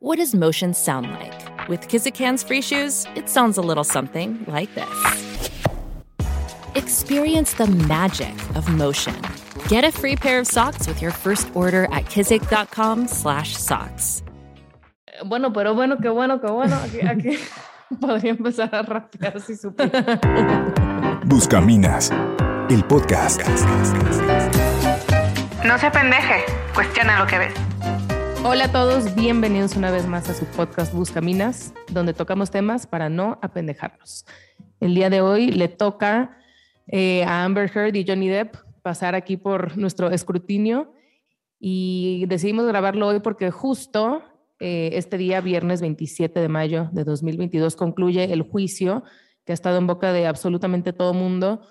What does motion sound like? With Kizikans free shoes, it sounds a little something like this. Experience the magic of motion. Get a free pair of socks with your first order at kizik.com/socks. Bueno, pero bueno, qué bueno, qué bueno. Aquí, aquí podría empezar a rapear si supiera. Buscaminas, el podcast. No se pendeje, cuestiona lo que ves. Hola a todos, bienvenidos una vez más a su podcast Buscaminas, donde tocamos temas para no apendejarnos. El día de hoy le toca eh, a Amber Heard y Johnny Depp pasar aquí por nuestro escrutinio y decidimos grabarlo hoy porque justo eh, este día, viernes 27 de mayo de 2022, concluye el juicio que ha estado en boca de absolutamente todo mundo.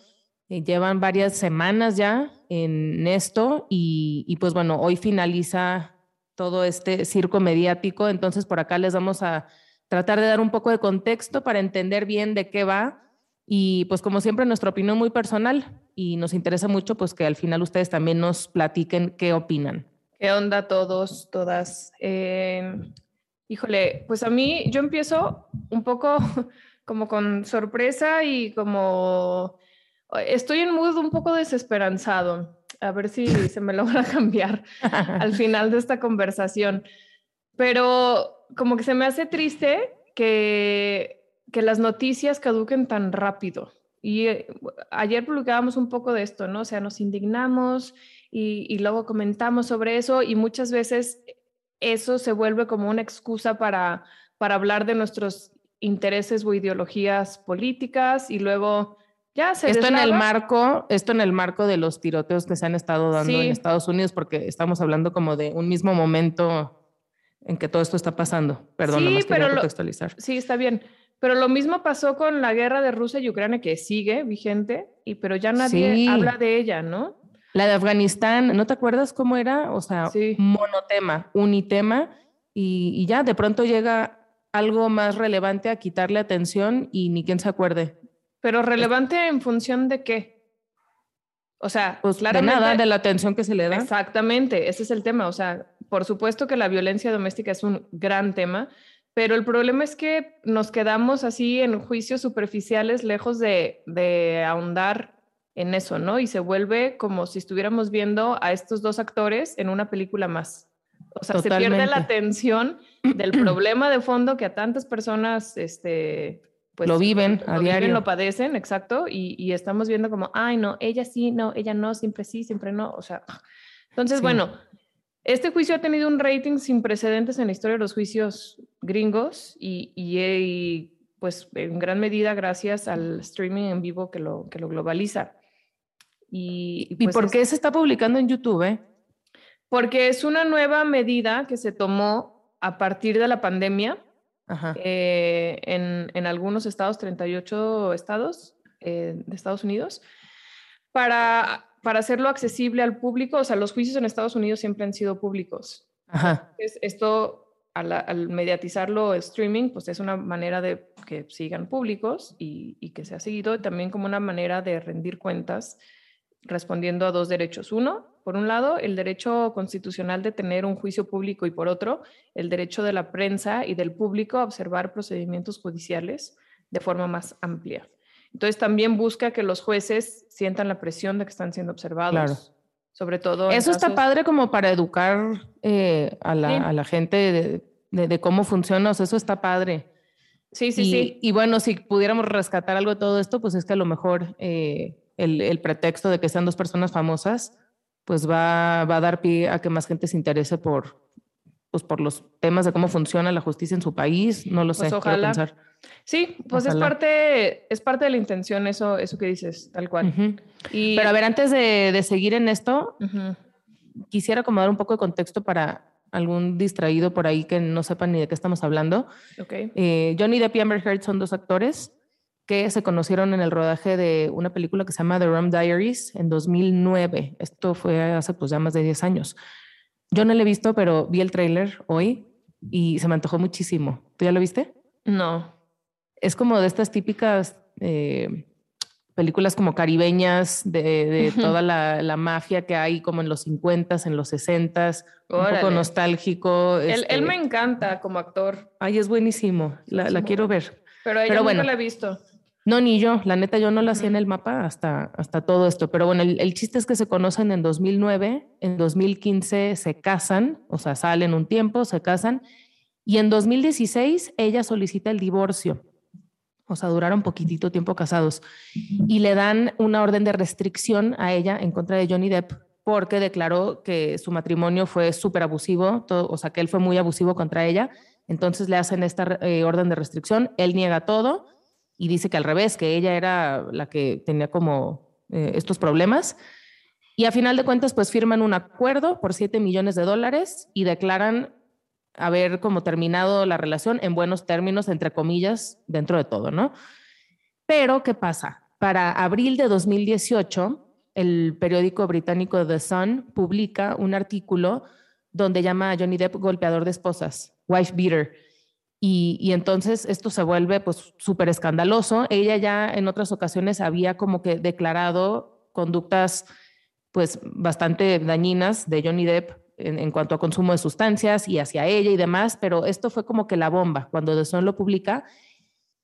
Eh, llevan varias semanas ya en esto y pues bueno, hoy finaliza todo este circo mediático. Entonces, por acá les vamos a tratar de dar un poco de contexto para entender bien de qué va. Y pues como siempre, nuestra opinión muy personal y nos interesa mucho pues que al final ustedes también nos platiquen qué opinan. ¿Qué onda todos, todas? Eh, híjole, pues a mí yo empiezo un poco como con sorpresa y como estoy en mood un poco desesperanzado a ver si se me logra cambiar al final de esta conversación. Pero como que se me hace triste que, que las noticias caduquen tan rápido. Y eh, ayer publicábamos un poco de esto, ¿no? O sea, nos indignamos y, y, luego comentamos sobre eso y muchas veces eso se vuelve como una excusa para, para hablar de nuestros intereses o ideologías políticas y luego esto en el marco, esto en el marco de los tiroteos que se han estado dando en Estados Unidos, porque estamos hablando como de un mismo momento en que todo esto está pasando. Perdón, sí, pero contextualizar. sí, está bien. Pero lo mismo pasó con la guerra de Rusia y Ucrania, que sigue vigente, y pero ya nadie habla de ella, ¿no? La de Afganistán, ¿no te acuerdas cómo era? O sea, monotema, unitema, y, y ya de pronto llega algo más relevante a quitarle atención y ni quien se acuerde. Pero relevante en función de qué? O sea, pues de nada, de la atención que se le da. Exactamente, ese es el tema. O sea, por supuesto que la violencia doméstica es un gran tema, pero el problema es que nos quedamos así en juicios superficiales, lejos de, de ahondar en eso, ¿no? Y se vuelve como si estuviéramos viendo a estos dos actores en una película más. O sea, se pierde la atención del problema de fondo que a tantas personas este, pues lo viven a diario. lo padecen, exacto, y, estamos viendo como, ay, no, ella sí, no, ella no, siempre sí, siempre no, o sea, entonces, bueno, este juicio ha tenido un rating sin precedentes en la historia de los juicios gringos y, y, pues en gran medida gracias al streaming en vivo que lo, que lo globaliza. ¿Y, pues, por qué se está publicando en YouTube? Eh? Porque es una nueva medida que se tomó a partir de la pandemia eh, en, en, algunos estados, 38 estados eh, de Estados Unidos, para, para hacerlo accesible al público. O sea, los juicios en Estados Unidos siempre han sido públicos. Ajá. esto, al, al, mediatizarlo streaming, pues es una manera de que sigan públicos y, y que se ha seguido también como una manera de rendir cuentas respondiendo a dos derechos. Uno, por un lado, el derecho constitucional de tener un juicio público y por otro, el derecho de la prensa y del público a observar procedimientos judiciales de forma más amplia. Entonces también busca que los jueces sientan la presión de que están siendo observados. Claro. Sobre todo. Eso está padre como para educar eh, a, la, gente de, cómo funciona. eso está padre. Sí, sí, sí. Y bueno, si pudiéramos rescatar algo de todo esto, pues es que a lo mejor eh, el, pretexto de que sean dos personas famosas, pues va, va, a dar pie a que más gente se interese por, pues por los temas de cómo funciona la justicia en su país. No lo pues sé, ojalá. Pensar. Sí, pues es parte, es parte de la intención eso, eso que dices, tal cual. y, Pero a ver, antes de, de seguir en esto, quisiera acomodar un poco de contexto para algún distraído por ahí que no sepa ni de qué estamos hablando. Okay. Eh, Johnny Depp y Amber Heard son dos actores que se conocieron en el rodaje de una película que se llama The Rum Diaries en 2009. Esto fue hace pues ya más de 10 años. Yo no lo he visto, pero vi el tráiler hoy y se me antojó muchísimo. ¿Tú ya lo viste? No. Es como de estas típicas, eh, películas como caribeñas de, toda la, mafia que hay como en los 50 en los 60 un poco nostálgico. Él, este me encanta como actor. Ay, es buenísimo, la, quiero ver. Pero ella nunca la he visto. No, ni yo. La neta, yo no la hacía en el mapa hasta, hasta todo esto. Pero bueno, el, chiste es que se conocen en 2009, en 2015 se casan, o sea, salen un tiempo, se casan, y en 2016 ella solicita el divorcio. O sea, duraron poquitito tiempo casados. Y le dan una orden de restricción a ella en contra de Johnny Depp porque declaró que su matrimonio fue súper abusivo, o sea, que él fue muy abusivo contra ella. Entonces le hacen esta eh, orden de restricción. Él niega todo y dice que al revés, que ella era la que tenía como eh, estos problemas. Y a final de cuentas, pues firman un acuerdo por 7 millones de dólares y declaran haber como terminado la relación en buenos términos, entre comillas, dentro de todo, ¿no? Pero, ¿qué pasa? Para abril de 2018, el periódico británico The Sun publica un artículo donde llama a Johnny Depp golpeador de esposas, wife beater y, entonces esto se vuelve pues súper escandaloso. Ella ya en otras ocasiones había como que declarado conductas pues bastante dañinas de Johnny Depp en, cuanto a consumo de sustancias y hacia ella y demás, pero esto fue como que la bomba cuando The Sun lo publica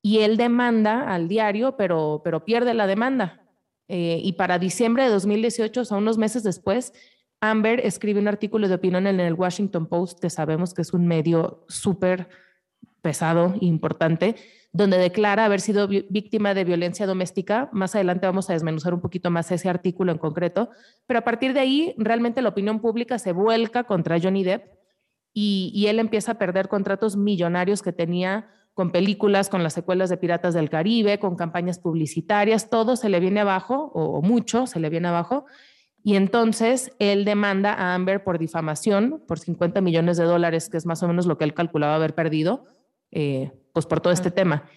y él demanda al diario, pero, pero pierde la demanda. Eh, y para diciembre de 2018, o sea, unos meses después, Amber escribe un artículo de opinión en el Washington Post, que sabemos que es un medio súper pesado e importante, donde declara haber sido víctima de violencia doméstica. Más adelante vamos a desmenuzar un poquito más ese artículo en concreto, pero a partir de ahí realmente la opinión pública se vuelca contra Johnny Depp y, él empieza a perder contratos millonarios que tenía con películas, con las secuelas de Piratas del Caribe, con campañas publicitarias, todo se le viene abajo, o mucho se le viene abajo, y entonces él demanda a Amber por difamación por 50 millones de dólares, que es más o menos lo que él calculaba haber perdido, eh, pues por todo este tema.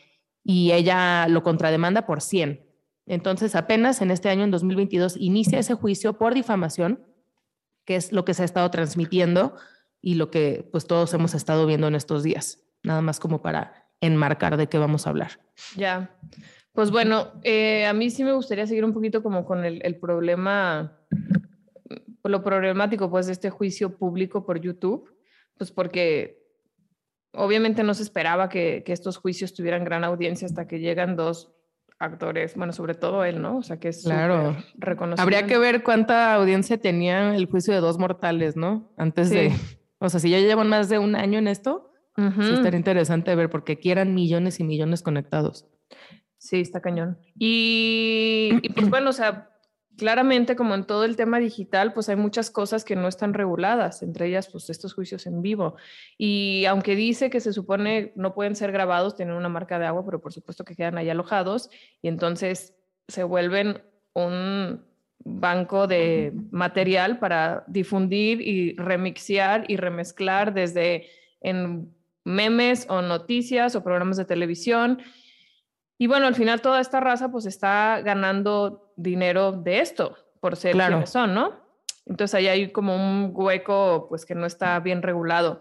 Y ella lo contrademanda por 100. Entonces, apenas en este año, en 2022, inicia ese juicio por difamación, que es lo que se ha estado transmitiendo y lo que pues todos hemos estado viendo en estos días. Nada más como para enmarcar de qué vamos a hablar. Ya. Pues bueno, eh, a mí sí me gustaría seguir un poquito como con el, el problema, lo problemático pues de este juicio público por YouTube, pues porque obviamente no se esperaba que, estos juicios tuvieran gran audiencia hasta que llegan dos actores, bueno, sobre todo él, ¿no? O sea, que es claro. reconocido. Habría que ver cuánta audiencia tenía el juicio de dos mortales, ¿no? Antes de, o sea, si ya llevan más de un año en esto, estaría interesante ver porque quieran millones y millones conectados. Sí, está cañón. Y, y pues bueno, o sea, claramente, como en todo el tema digital, pues hay muchas cosas que no están reguladas, entre ellas, pues estos juicios en vivo. Y aunque dice que se supone no pueden ser grabados, tienen una marca de agua, pero por supuesto que quedan ahí alojados y entonces se vuelven un banco de material para difundir y remixear y remezclar desde en memes o noticias o programas de televisión y bueno, al final toda esta raza pues está ganando dinero de esto por ser quienes son, ¿no? Entonces ahí hay como un hueco pues que no está bien regulado.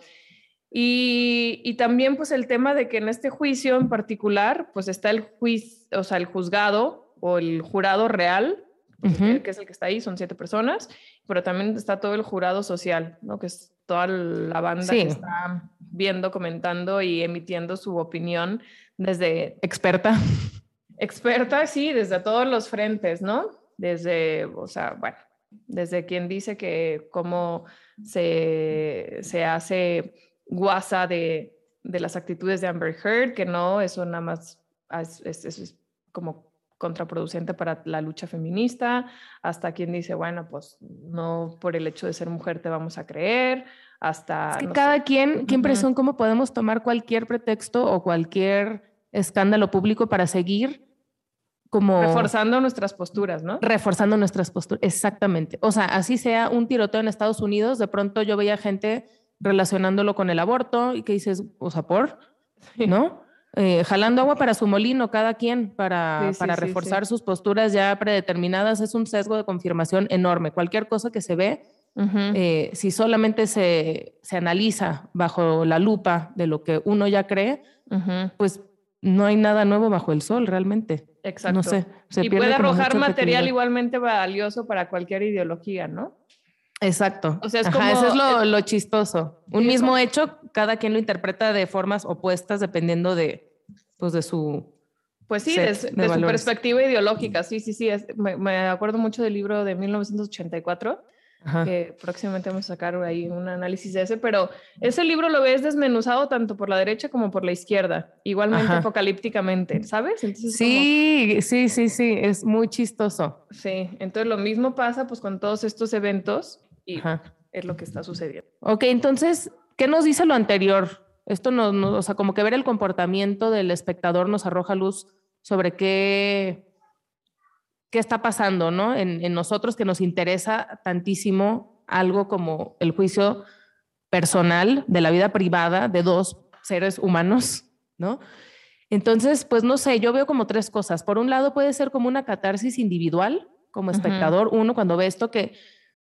Y, y, también pues el tema de que en este juicio en particular pues está el juicio, o sea, el juzgado o el jurado real, que es el que está ahí, son siete personas, pero también está todo el jurado social, ¿no? Que es toda la banda que está viendo, comentando y emitiendo su opinión desde... Experta. Experta, sí, desde todos los frentes, ¿no? Desde, o sea, bueno, desde quien dice que cómo se, se hace guasa de, de, las actitudes de Amber Heard, que no, eso nada más es, es, como contraproducente para la lucha feminista, hasta quien dice, bueno, pues no por el hecho de ser mujer te vamos a creer, hasta... Es que cada quien, qué impresión, cómo podemos tomar cualquier pretexto o cualquier escándalo público para seguir como... Reforzando nuestras posturas, ¿no? Reforzando nuestras posturas, exactamente. O sea, así sea un tiroteo en Estados Unidos, de pronto yo veía gente relacionándolo con el aborto y que dices, o sea, por, ¿no? Eh, jalando agua para su molino, cada quien, para, para reforzar sus posturas ya predeterminadas, es un sesgo de confirmación enorme. Cualquier cosa que se ve, eh, si solamente se, se, analiza bajo la lupa de lo que uno ya cree, pues no hay nada nuevo bajo el sol realmente. Exacto. No sé. y puede arrojar material igualmente valioso para cualquier ideología, ¿no? Exacto. O sea, es como, eso es lo, chistoso. Un mismo hecho, cada quien lo interpreta de formas opuestas dependiendo de, pues, de su pues sí, de, su perspectiva ideológica, sí, sí, sí. me, acuerdo mucho del libro de 1984, que próximamente vamos a sacar ahí un análisis de ese, pero ese libro lo ves desmenuzado tanto por la derecha como por la izquierda, igualmente apocalípticamente, ¿sabes? sí, sí, sí, sí, es muy chistoso. Sí, entonces lo mismo pasa pues con todos estos eventos y es lo que está sucediendo. Ok, entonces, ¿qué nos dice lo anterior? Esto nos, o sea, como que ver el comportamiento del espectador nos arroja luz sobre qué, qué está pasando, ¿no? En, en nosotros que nos interesa tantísimo algo como el juicio personal de la vida privada de dos seres humanos, ¿no? Entonces, pues no sé, yo veo como tres cosas. Por un lado, puede ser como una catarsis individual, como espectador, uno cuando ve esto que...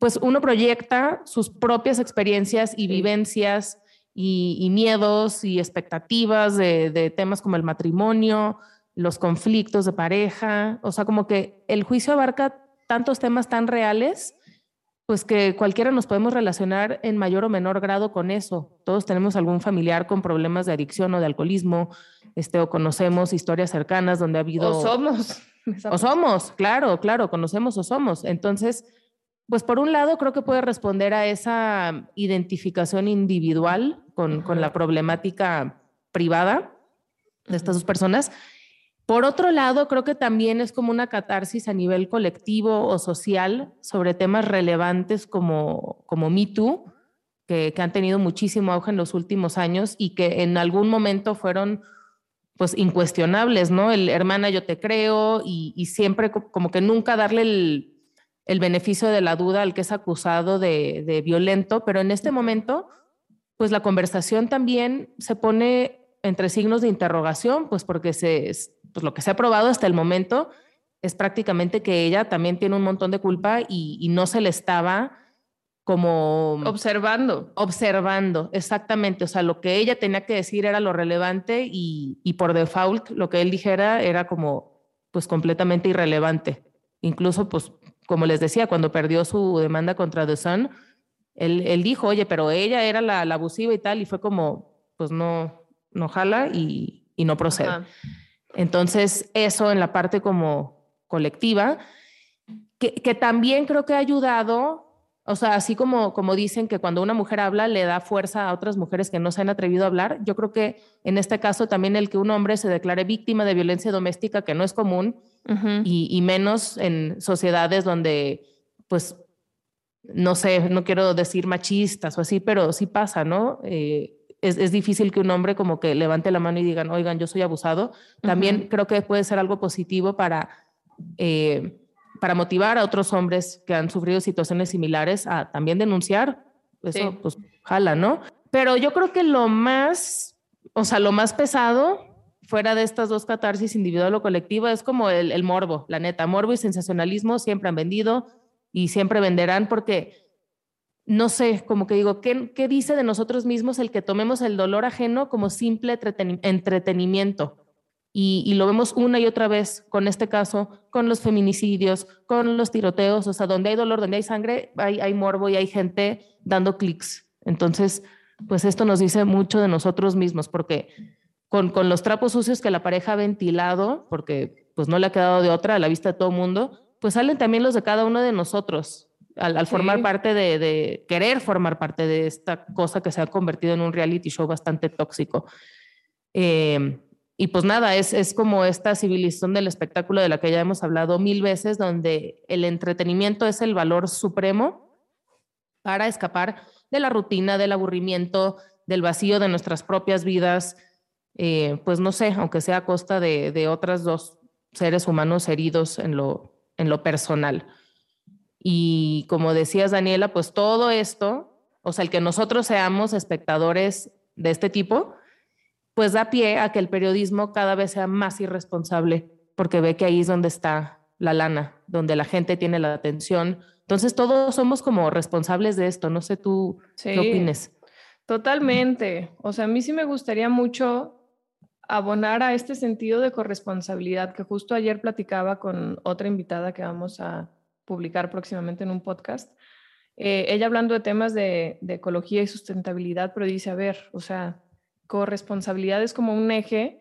Pues uno proyecta sus propias experiencias y vivencias y, miedos y expectativas de, temas como el matrimonio, los conflictos de pareja, o sea, como que el juicio abarca tantos temas tan reales, pues que cualquiera nos podemos relacionar en mayor o menor grado con eso. Todos tenemos algún familiar con problemas de adicción o de alcoholismo, este, o conocemos historias cercanas donde ha habido... O somos. O somos, claro, claro, conocemos o somos. Entonces, pues por un lado creo que puede responder a esa identificación individual con, la problemática privada de estas dos personas. Por otro lado, creo que también es como una catarsis a nivel colectivo o social sobre temas relevantes como, como Me Too, que, han tenido muchísimo auge en los últimos años y que en algún momento fueron pues incuestionables, ¿no? El hermana yo te creo y, y siempre como que nunca darle el, el beneficio de la duda al que es acusado de, violento, pero en este momento, pues la conversación también se pone entre signos de interrogación, pues porque se, pues lo que se ha probado hasta el momento es prácticamente que ella también tiene un montón de culpa y, no se le estaba como... Observando. Observando, exactamente. O sea, lo que ella tenía que decir era lo relevante y, y por default lo que él dijera era como pues completamente irrelevante. Incluso pues como les decía, cuando perdió su demanda contra The Sun, él, dijo, oye, pero ella era la, abusiva y tal, y fue como, pues no, no jala y, no procede. Entonces, eso en la parte como colectiva, que, que, también creo que ha ayudado, o sea, así como, como dicen que cuando una mujer habla le da fuerza a otras mujeres que no se han atrevido a hablar, yo creo que en este caso también el que un hombre se declare víctima de violencia doméstica, que no es común, y, menos en sociedades donde, pues, no sé, no quiero decir machistas o así, pero sí pasa, ¿no? Eh, es, difícil que un hombre como que levante la mano y digan, oigan, yo soy abusado. También creo que puede ser algo positivo para, eh, para motivar a otros hombres que han sufrido situaciones similares a también denunciar. Eso, pues, jala, ¿no? Pero yo creo que lo más, o sea, lo más pesado fuera de estas dos catarsis individual o colectiva, es como el, morbo, la neta. Morbo y sensacionalismo siempre han vendido y siempre venderán porque, no sé, como que digo, ¿qué, qué dice de nosotros mismos el que tomemos el dolor ajeno como simple entretenimiento? Y, y, lo vemos una y otra vez con este caso, con los feminicidios, con los tiroteos, o sea, donde hay dolor, donde hay sangre, hay, hay morbo y hay gente dando clics. Entonces, pues esto nos dice mucho de nosotros mismos, porque con, con, los trapos sucios que la pareja ha ventilado, porque pues no le ha quedado de otra a la vista de todo el mundo, pues salen también los de cada uno de nosotros al, formar parte de, de, querer formar parte de esta cosa que se ha convertido en un reality show bastante tóxico. Eh, y pues nada, es, es como esta civilización del espectáculo de la que ya hemos hablado mil veces, donde el entretenimiento es el valor supremo para escapar de la rutina, del aburrimiento, del vacío de nuestras propias vidas, eh, pues no sé, aunque sea a costa de, de otras dos seres humanos heridos en lo, en lo personal. Y como decías, Daniela, pues todo esto, o sea, el que nosotros seamos espectadores de este tipo, pues da pie a que el periodismo cada vez sea más irresponsable, porque ve que ahí es donde está la lana, donde la gente tiene la atención. Entonces todos somos como responsables de esto. No sé tú qué opines. Totalmente. O sea, a mí sí me gustaría mucho abonar a este sentido de corresponsabilidad que justo ayer platicaba con otra invitada que vamos a publicar próximamente en un podcast. Eh, ella hablando de temas de, de, ecología y sustentabilidad, pero dice, a ver, o sea, corresponsabilidad es como un eje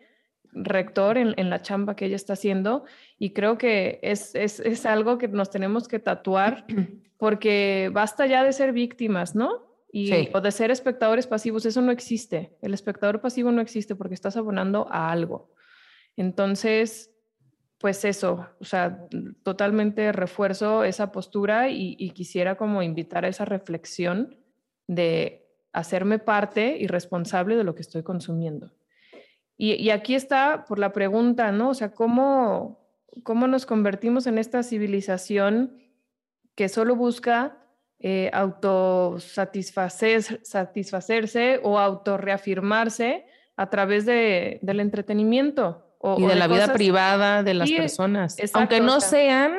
rector en, en la chamba que ella está haciendo y creo que es, es, es algo que nos tenemos que tatuar porque basta ya de ser víctimas, ¿no? Y, O de ser espectadores pasivos, eso no existe. El espectador pasivo no existe porque estás abonando a algo. Entonces, pues eso, o sea, totalmente refuerzo esa postura y, quisiera como invitar a esa reflexión de hacerme parte y responsable de lo que estoy consumiendo. Y, y, aquí está por la pregunta, ¿no? O sea, ¿cómo, ¿cómo nos convertimos en esta civilización que solo busca eh, autosatisfacerse o autorreafirmarse a través de, del entretenimiento. O, y de, la vida privada de las personas. aunque no sean,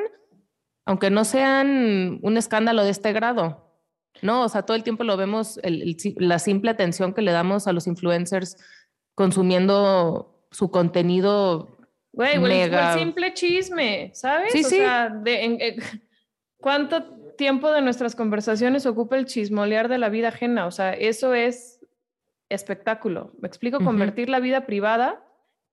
aunque no sean un escándalo de este grado. No, o sea, todo el tiempo lo vemos, la simple atención que le damos a los influencers consumiendo su contenido. Güey, el simple chisme, ¿sabes? Sí, o sí. Sea, de, ¿cuánto tiempo de nuestras conversaciones ocupa el chismolear de la vida ajena. O sea, eso es espectáculo. Me explico, convertir la vida privada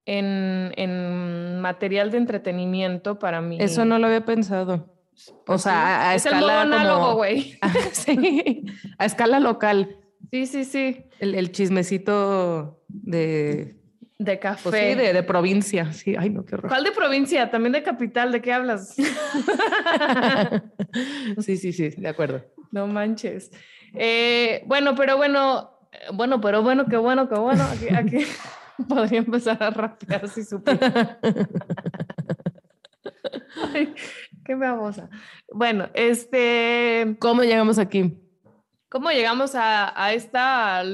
en, en, material de entretenimiento para mí. Eso no lo había pensado. O pues sea, a, es escala. El análogo, güey. sí, a escala local. Sí, sí, sí. El, el chismecito de de café. Pues sí, de, de, provincia. Sí, ay, no, qué horror. ¿Cuál de provincia? También de capital. ¿De qué hablas? sí, sí, sí, de acuerdo. No manches. Eh, bueno, pero bueno, bueno, pero bueno, qué bueno, qué bueno. Aquí, aquí podría empezar a rapear si supiera. Ay, qué babosa. Bueno, este. ¿Cómo llegamos aquí? ¿Cómo llegamos a, a este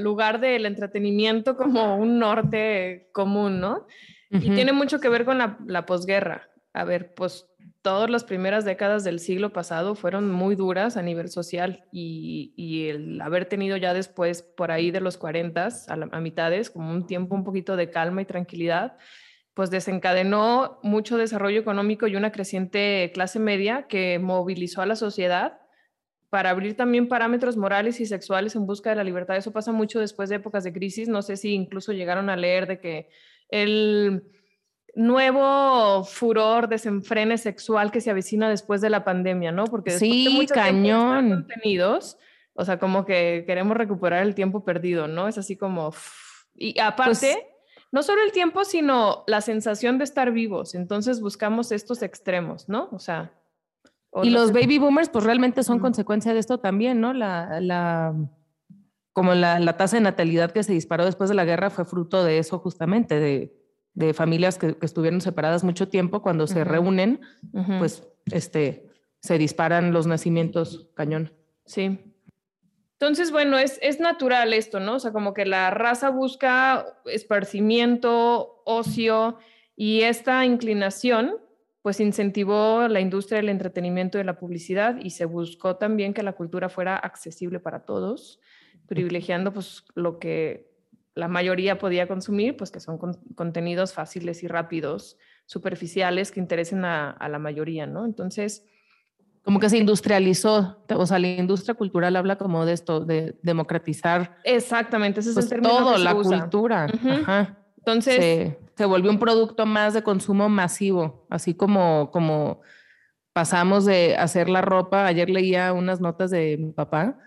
lugar del entretenimiento como un norte común, no? Y tiene mucho que ver con la, la posguerra. A ver, pues todas las primeras décadas del siglo pasado fueron muy duras a nivel social y, y el haber tenido ya después, por ahí de los 40, a, a mitades, como un tiempo un poquito de calma y tranquilidad, pues desencadenó mucho desarrollo económico y una creciente clase media que movilizó a la sociedad para abrir también parámetros morales y sexuales en busca de la libertad. Eso pasa mucho después de épocas de crisis. No sé si incluso llegaron a leer de que el nuevo furor, desenfrene sexual que se avecina después de la pandemia, ¿no? Porque después sí, de mucho cañón. contenidos, o sea, como que queremos recuperar el tiempo perdido, ¿no? Es así como... Y aparte... Pues, no solo el tiempo, sino la sensación de estar vivos. Entonces buscamos estos extremos, ¿no? O sea, y los baby boomers, pues realmente son consecuencia de esto también, ¿no? La, la como la, la, tasa de natalidad que se disparó después de la guerra fue fruto de eso justamente, de, de familias que, que, estuvieron separadas mucho tiempo, cuando se reúnen, pues este, se disparan los nacimientos cañón. Sí. Entonces, bueno, es, es natural esto, ¿no? O sea, como que la raza busca esparcimiento, ocio y esta inclinación pues incentivó la industria del entretenimiento y de la publicidad y se buscó también que la cultura fuera accesible para todos, privilegiando pues lo que la mayoría podía consumir, pues que son contenidos fáciles y rápidos, superficiales, que interesen a, la mayoría, ¿no? Entonces... Como que se industrializó, o sea, la industria cultural habla como de esto, de democratizar. Exactamente, ese es el pues, término todo, la cultura. Ajá. Entonces, se, volvió un producto más de consumo masivo, así como, como pasamos de hacer la ropa. Ayer leía unas notas de mi papá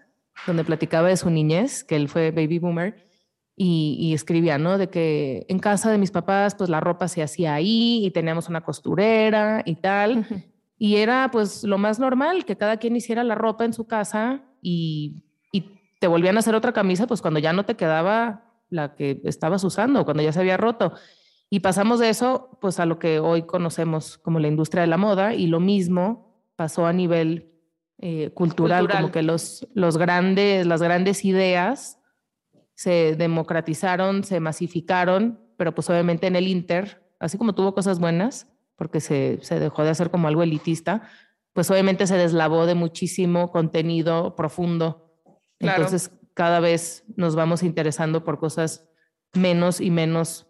donde platicaba de su niñez, que él fue baby boomer, y, escribía, ¿no? De que en casa de mis papás, pues la ropa se hacía ahí y teníamos una costurera y tal. Y era pues lo más normal, que cada quien hiciera la ropa en su casa y, y te volvían a hacer otra camisa, pues cuando ya no te quedaba la que estabas usando cuando ya se había roto. Y pasamos de eso pues a lo que hoy conocemos como la industria de la moda y lo mismo pasó a nivel eh, cultural, como que los, los grandes, las grandes ideas se democratizaron, se masificaron, pero pues obviamente en el Inter, así como tuvo cosas buenas, porque se, se dejó de hacer como algo elitista, pues obviamente se deslavó de muchísimo contenido profundo. Entonces cada vez nos vamos interesando por cosas menos y menos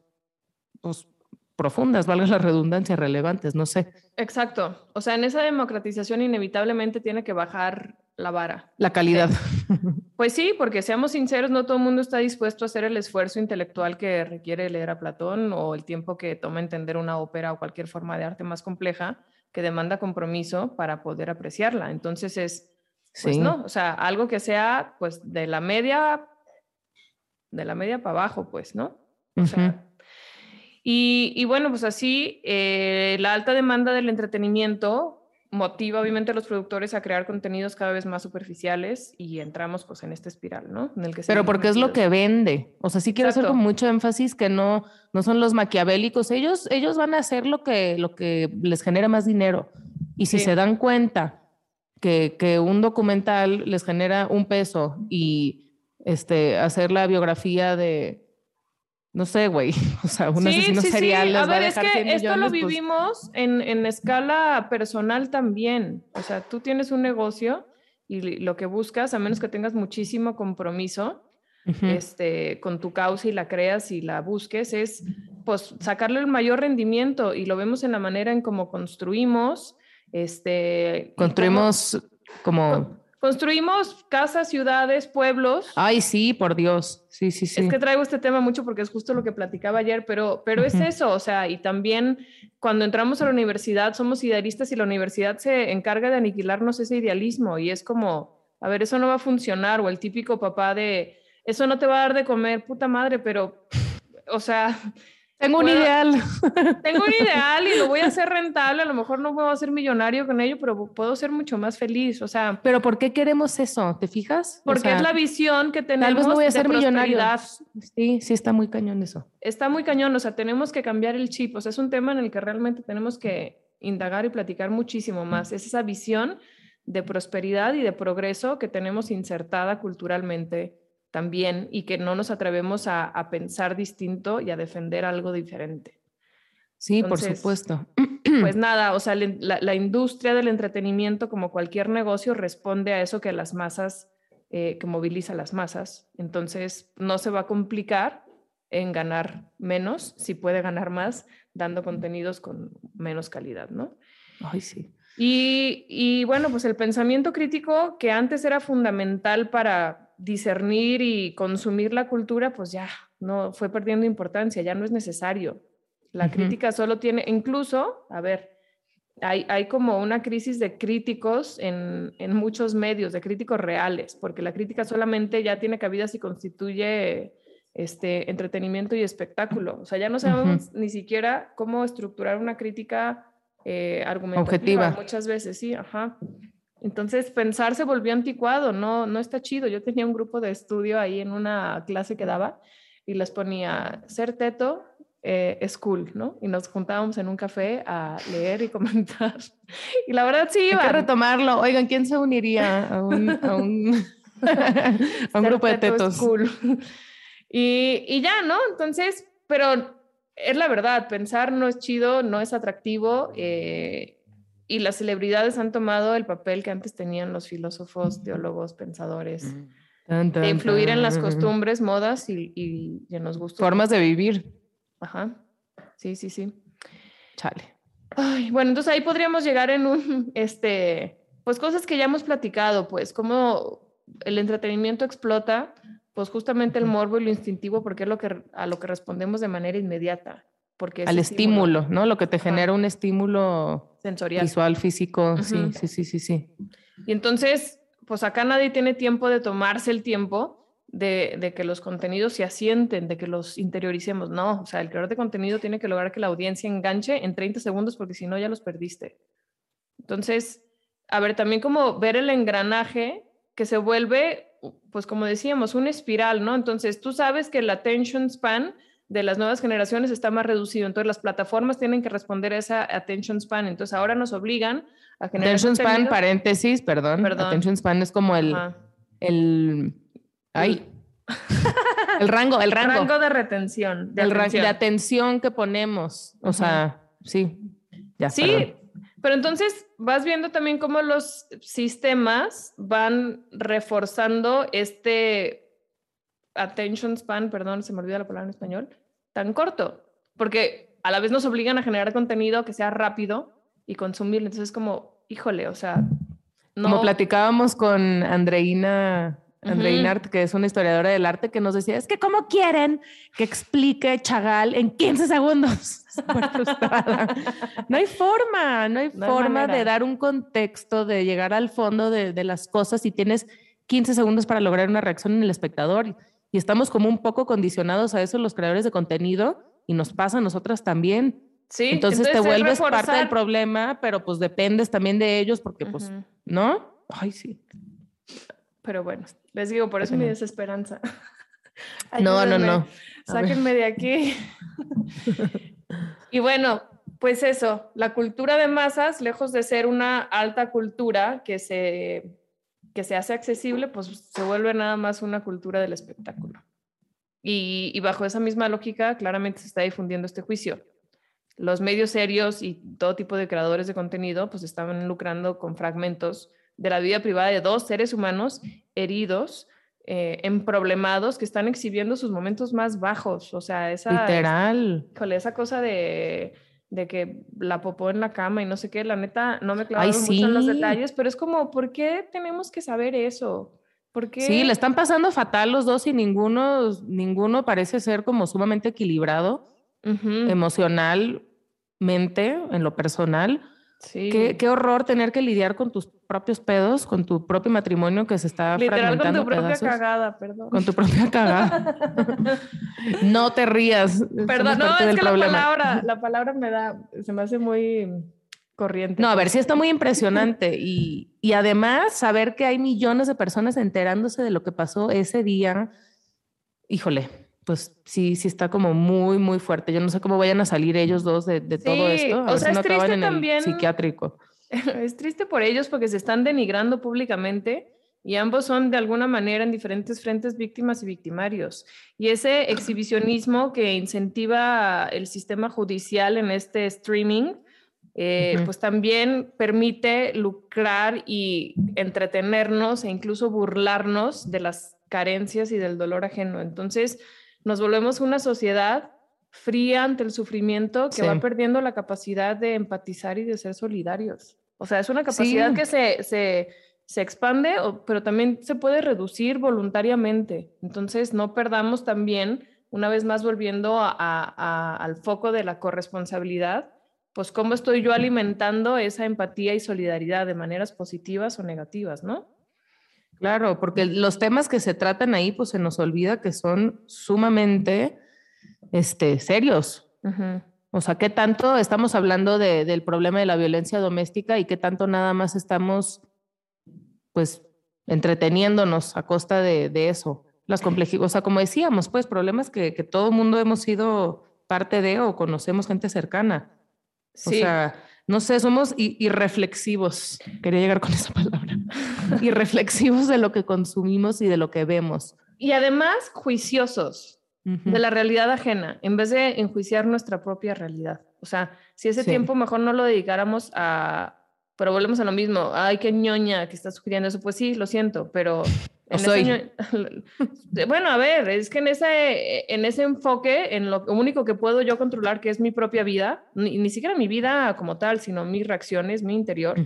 pues, profundas, valga la redundancia, relevantes, no sé. Exacto. O sea, en esa democratización inevitablemente tiene que bajar la vara. La calidad. Pues sí, porque seamos sinceros, no todo el mundo está dispuesto a hacer el esfuerzo intelectual que requiere leer a Platón o el tiempo que toma entender una ópera o cualquier forma de arte más compleja que demanda compromiso para poder apreciarla. Entonces es, pues no, o sea, algo que sea pues de la media, de la media para abajo, pues, ¿no? O sea, y, bueno, pues así, eh, la alta demanda del entretenimiento motiva obviamente a los productores a crear contenidos cada vez más superficiales y entramos pues en esta espiral, ¿no? En el que Pero porque es lo que vende. O sea, sí quiero hacer con mucho énfasis que no, no son los maquiavélicos. Ellos, ellos van a hacer lo que, lo que les genera más dinero. Y si se dan cuenta que, que un documental les genera un peso y este, hacer la biografía de, no sé, güey, o sea, un asesino serial a ver, es que esto lo pues vivimos en, en, escala personal también. O sea, tú tienes un negocio y lo que buscas, a menos que tengas muchísimo compromiso este, con tu causa y la creas y la busques, es pues sacarle el mayor rendimiento y lo vemos en la manera en cómo construimos. Este, construimos como Construimos casas, ciudades, pueblos. Ay, sí, por Dios. Sí, sí, sí. Es que traigo este tema mucho porque es justo lo que platicaba ayer, pero, pero es eso, o sea, y también cuando entramos a la universidad somos idealistas y la universidad se encarga de aniquilarnos ese idealismo y es como, a ver, eso no va a funcionar, o el típico papá de, eso no te va a dar de comer, puta madre, pero, o sea, tengo un ideal. Tengo un ideal y lo voy a hacer rentable. A lo mejor no puedo ser millonario con ello, pero puedo ser mucho más feliz. O sea. Pero ¿por qué queremos eso? ¿Te fijas? Porque es la visión que tenemos. Tal vez no voy a ser millonario. Sí, sí, está muy cañón eso. Está muy cañón. O sea, tenemos que cambiar el chip. O sea, es un tema en el que realmente tenemos que indagar y platicar muchísimo más. Es esa visión de prosperidad y de progreso que tenemos insertada culturalmente también y que no nos atrevemos a, pensar distinto y a defender algo diferente. Sí, por supuesto. Pues nada, o sea, la, industria del entretenimiento, como cualquier negocio, responde a eso que las masas, eh, que moviliza a las masas. Entonces, no se va a complicar en ganar menos, si puede ganar más, dando contenidos con menos calidad, ¿no? Ay, sí. Y, y bueno, pues el pensamiento crítico, que antes era fundamental para discernir y consumir la cultura, pues ya no fue perdiendo importancia, ya no es necesario. La crítica solo tiene, incluso, a ver, hay, hay como una crisis de críticos en, en, muchos medios, de críticos reales, porque la crítica solamente ya tiene cabida si constituye este, entretenimiento y espectáculo. O sea, ya no sabemos ni siquiera cómo estructurar una crítica eh, argumentativa. Objetiva. Muchas veces, sí, ajá. Entonces pensar se volvió anticuado, no, no está chido. Yo tenía un grupo de estudio ahí en una clase que daba y les ponía ser teto eh, es cool, ¿no? Y nos juntábamos en un café a leer y comentar. Y la verdad sí iba. Hay que retomarlo. Oigan, ¿quién se uniría a un, a un, grupo de tetos? cool. Y, y ya, ¿no? Entonces, pero es la verdad, pensar no es chido, no es atractivo. Eh, y las celebridades han tomado el papel que antes tenían los filósofos, teólogos, pensadores, de influir en las costumbres, modas y, y, en los gustos. Formas de vivir. Ajá. Sí, sí, sí. Chale. Ay, bueno, entonces ahí podríamos llegar en un, este, pues cosas que ya hemos platicado, pues cómo el entretenimiento explota, pues justamente el morbo y lo instintivo, porque es lo que, a lo que respondemos de manera inmediata. Porque Al estímulo, ¿no? Lo que te genera un estímulo sensorial. Visual, físico, sí, sí, sí, sí, sí. Y entonces, pues acá nadie tiene tiempo de tomarse el tiempo de, de, que los contenidos se asienten, de que los interioricemos. No, o sea, el creador de contenido tiene que lograr que la audiencia enganche en 30 segundos porque si no ya los perdiste. Entonces, a ver, también como ver el engranaje que se vuelve pues como decíamos, una espiral, ¿no? Entonces, tú sabes que el attention span de las nuevas generaciones está más reducido, entonces las plataformas tienen que responder a esa attention span, entonces ahora nos obligan a generar Attention span, paréntesis, perdón. perdón. Attention span es como el, el, ay, el rango, el rango. rango de retención. De el atención. de atención que ponemos, o sea, sí, ya. Sí, pero entonces vas viendo también cómo los sistemas van reforzando este attention span, perdón, se me olvida la palabra en español, tan corto, porque a la vez nos obligan a generar contenido que sea rápido y consumir. Entonces es como, híjole, o sea, no. Como platicábamos con Andreina Andreina que es una historiadora del arte, que nos decía, es que ¿cómo quieren que explique Chagal en 15 segundos? no hay forma, no hay forma de dar un contexto, de llegar al fondo de, de, las cosas y tienes 15 segundos para lograr una reacción en el espectador. Y estamos como un poco condicionados a eso los creadores de contenido y nos pasa a nosotras también. Sí, entonces, te vuelves parte del problema, pero pues dependes también de ellos porque pues, ¿no? Ay, sí. Pero bueno, les digo, por eso mi desesperanza. no, no, no. Sáquenme de aquí. y bueno, pues eso, la cultura de masas, lejos de ser una alta cultura que se, que se hace accesible, pues se vuelve nada más una cultura del espectáculo. Y, y bajo esa misma lógica, claramente se está difundiendo este juicio. Los medios serios y todo tipo de creadores de contenido, pues estaban lucrando con fragmentos de la vida privada de dos seres humanos heridos, eh, emproblemados, que están exhibiendo sus momentos más bajos. O sea, esa... Literal. Híjole, esa cosa de, de que la popó en la cama y no sé qué, la neta, no me clavo mucho en los detalles, pero es como, ¿por qué tenemos que saber eso? ¿Por qué? Sí, le están pasando fatal los dos y ninguno, ninguno parece ser como sumamente equilibrado emocionalmente, en lo personal. Sí. Qué, qué, horror tener que lidiar con tus propios pedos, con tu propio matrimonio que se está Literal, con tu propia cagada, perdón. Con tu propia cagada. no te rías. Perdón, no, es que la palabra, la palabra me da, se me hace muy corriente. No, a ver, sí está muy impresionante y, y además saber que hay millones de personas enterándose de lo que pasó ese día, híjole, pues sí, sí está como muy, muy fuerte. Yo no sé cómo vayan a salir ellos dos de, de todo esto. A o sea, es triste también. psiquiátrico. Es triste por ellos porque se están denigrando públicamente y ambos son de alguna manera en diferentes frentes víctimas y victimarios. Y ese exhibicionismo que incentiva el sistema judicial en este streaming, eh, pues también permite lucrar y entretenernos e incluso burlarnos de las carencias y del dolor ajeno. Entonces, nos volvemos una sociedad fría ante el sufrimiento que va perdiendo la capacidad de empatizar y de ser solidarios. O sea, es una capacidad que se, se, se expande, pero también se puede reducir voluntariamente. Entonces, no perdamos también, una vez más volviendo a, al foco de la corresponsabilidad, pues cómo estoy yo alimentando esa empatía y solidaridad de maneras positivas o negativas, ¿no? Claro, porque los temas que se tratan ahí, pues se nos olvida que son sumamente este, serios. O sea, ¿qué tanto estamos hablando del problema de la violencia doméstica y qué tanto nada más estamos, pues, entreteniéndonos a costa de, eso? Las complejidades, o sea, como decíamos, pues, problemas que, que todo el mundo hemos sido parte de o conocemos gente cercana. O sea, no sé, somos irreflexivos. Quería llegar con esa palabra. irreflexivos de lo que consumimos y de lo que vemos. Y además juiciosos de la realidad ajena, en vez de enjuiciar nuestra propia realidad. O sea, si ese tiempo mejor no lo dedicáramos a, pero volvemos a lo mismo, ay, qué ñoña que está sugiriendo eso, pues sí, lo siento, pero bueno, a ver, es que en ese, en ese enfoque, en lo único que puedo yo controlar, que es mi propia vida, ni, ni siquiera mi vida como tal, sino mis reacciones, mi interior,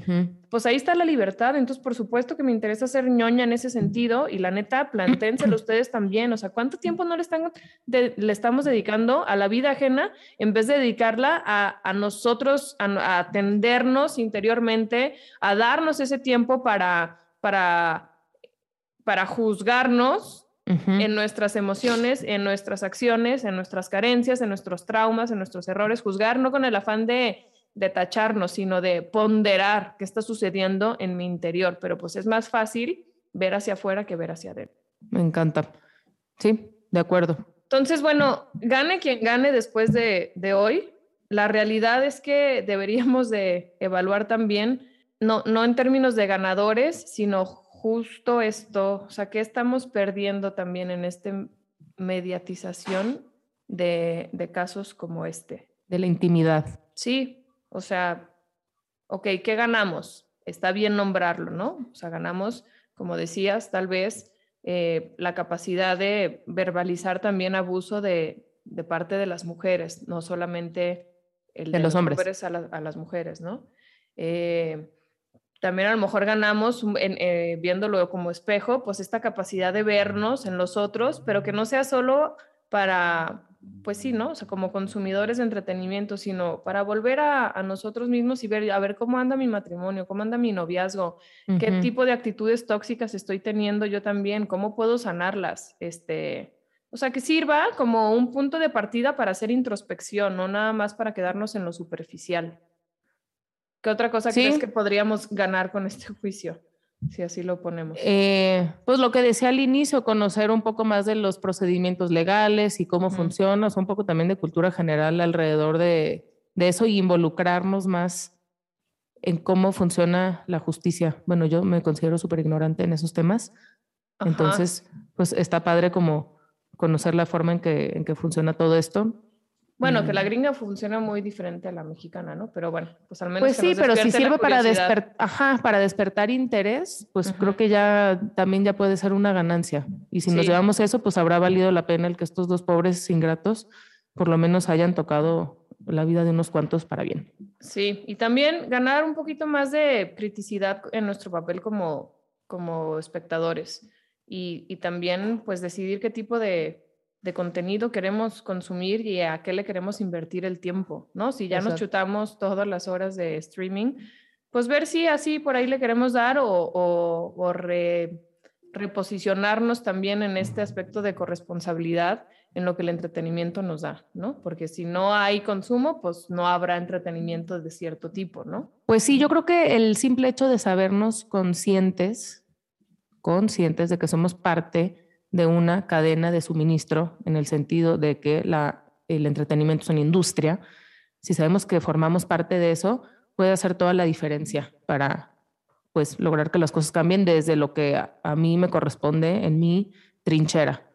pues ahí está la libertad. Entonces, por supuesto que me interesa ser ñoña en ese sentido y la neta, planténselo ustedes también. O sea, ¿cuánto tiempo no le, están, le estamos dedicando a la vida ajena en vez de dedicarla a, a nosotros, a, a atendernos interiormente, a darnos ese tiempo para... para para juzgarnos en nuestras emociones, en nuestras acciones, en nuestras carencias, en nuestros traumas, en nuestros errores, juzgar no con el afán de, de tacharnos, sino de ponderar qué está sucediendo en mi interior, pero pues es más fácil ver hacia afuera que ver hacia adentro. Me encanta. Sí, de acuerdo. Entonces, bueno, gane quien gane después de, de hoy. La realidad es que deberíamos de evaluar también, no, no en términos de ganadores, sino justo esto, o sea, ¿qué estamos perdiendo también en esta mediatización de, de casos como este? De la intimidad. Sí, o sea, ok, ¿qué ganamos? Está bien nombrarlo, ¿no? O sea, ganamos, como decías, tal vez eh, la capacidad de verbalizar también abuso de, de, parte de las mujeres, no solamente el de, los, hombres, a, las mujeres, ¿no? Eh, también a lo mejor ganamos eh, viéndolo como espejo, pues esta capacidad de vernos en los otros, pero que no sea solo para pues sí, ¿no? O sea, como consumidores de entretenimiento, sino para volver a, nosotros mismos y ver, a ver cómo anda mi matrimonio, cómo anda mi noviazgo, qué tipo de actitudes tóxicas estoy teniendo yo también, cómo puedo sanarlas, este, o sea, que sirva como un punto de partida para hacer introspección, no nada más para quedarnos en lo superficial. ¿Qué otra cosa crees que podríamos ganar con este juicio? si así lo ponemos. Eh, pues lo que decía al inicio, conocer un poco más de los procedimientos legales y cómo funciona, un poco también de cultura general alrededor de, eso y involucrarnos más en cómo funciona la justicia. Bueno, yo me considero súper ignorante en esos temas, entonces pues está padre como conocer la forma en que, en que funciona todo esto bueno, que la mm. gringa funciona muy diferente a la mexicana, ¿no? Pero bueno, pues al menos. Pues sí, pero si sirve para, Ajá, para despertar interés, pues creo que ya también ya puede ser una ganancia. Y si nos llevamos eso, pues habrá valido la pena el que estos dos pobres ingratos por lo menos hayan tocado la vida de unos cuantos para bien. Sí, y también ganar un poquito más de criticidad en nuestro papel como, como espectadores. Y, y también, pues, decidir qué tipo de de contenido queremos consumir y a qué le queremos invertir el tiempo, ¿no? Si ya nos chutamos todas las horas de streaming, pues ver si así por ahí le queremos dar o, o, reposicionarnos también en este aspecto de corresponsabilidad en lo que el entretenimiento nos da, ¿no? Porque si no hay consumo, pues no habrá entretenimiento de cierto tipo, ¿no? Pues sí, yo creo que el simple hecho de sabernos conscientes, conscientes de que somos parte de una cadena de suministro en el sentido de que la, el entretenimiento es una industria, si sabemos que formamos parte de eso, puede hacer toda la diferencia para pues lograr que las cosas cambien desde lo que a, mí me corresponde en mi trinchera.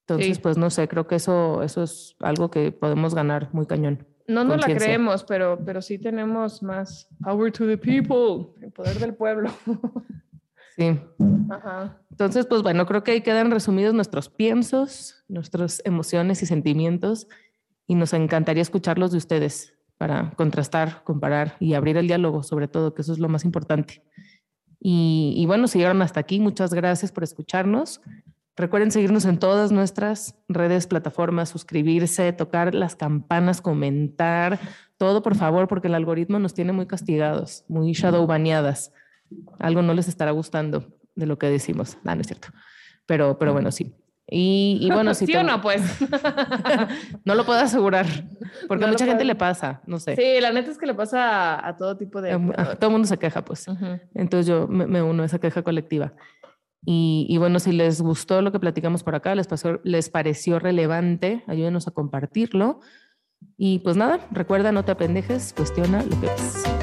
Entonces, pues no sé, creo que eso, eso es algo que podemos ganar muy cañón. No nos la creemos, pero, pero sí tenemos más power to the people, el poder del pueblo. Sí. Ajá. Entonces, pues bueno, creo que ahí quedan resumidos nuestros piensos, nuestras emociones y sentimientos y nos encantaría escucharlos de ustedes para contrastar, comparar y abrir el diálogo, sobre todo, que eso es lo más importante. Y, y bueno, si llegaron hasta aquí, muchas gracias por escucharnos. Recuerden seguirnos en todas nuestras redes, plataformas, suscribirse, tocar las campanas, comentar, todo por favor, porque el algoritmo nos tiene muy castigados, muy shadow baneadas algo no les estará gustando de lo que decimos. No, no es cierto. Pero, pero bueno, sí. Y, bueno, si ¿Sí o no, pues? no lo puedo asegurar, porque a mucha gente le pasa, no sé. Sí, la neta es que le pasa a, todo tipo de... todo el mundo se queja, pues. Entonces yo me, uno a esa queja colectiva. Y, y, bueno, si les gustó lo que platicamos por acá, les, pasó, les pareció relevante, ayúdenos a compartirlo. Y pues nada, recuerda, no te apendejes, cuestiona lo que ves.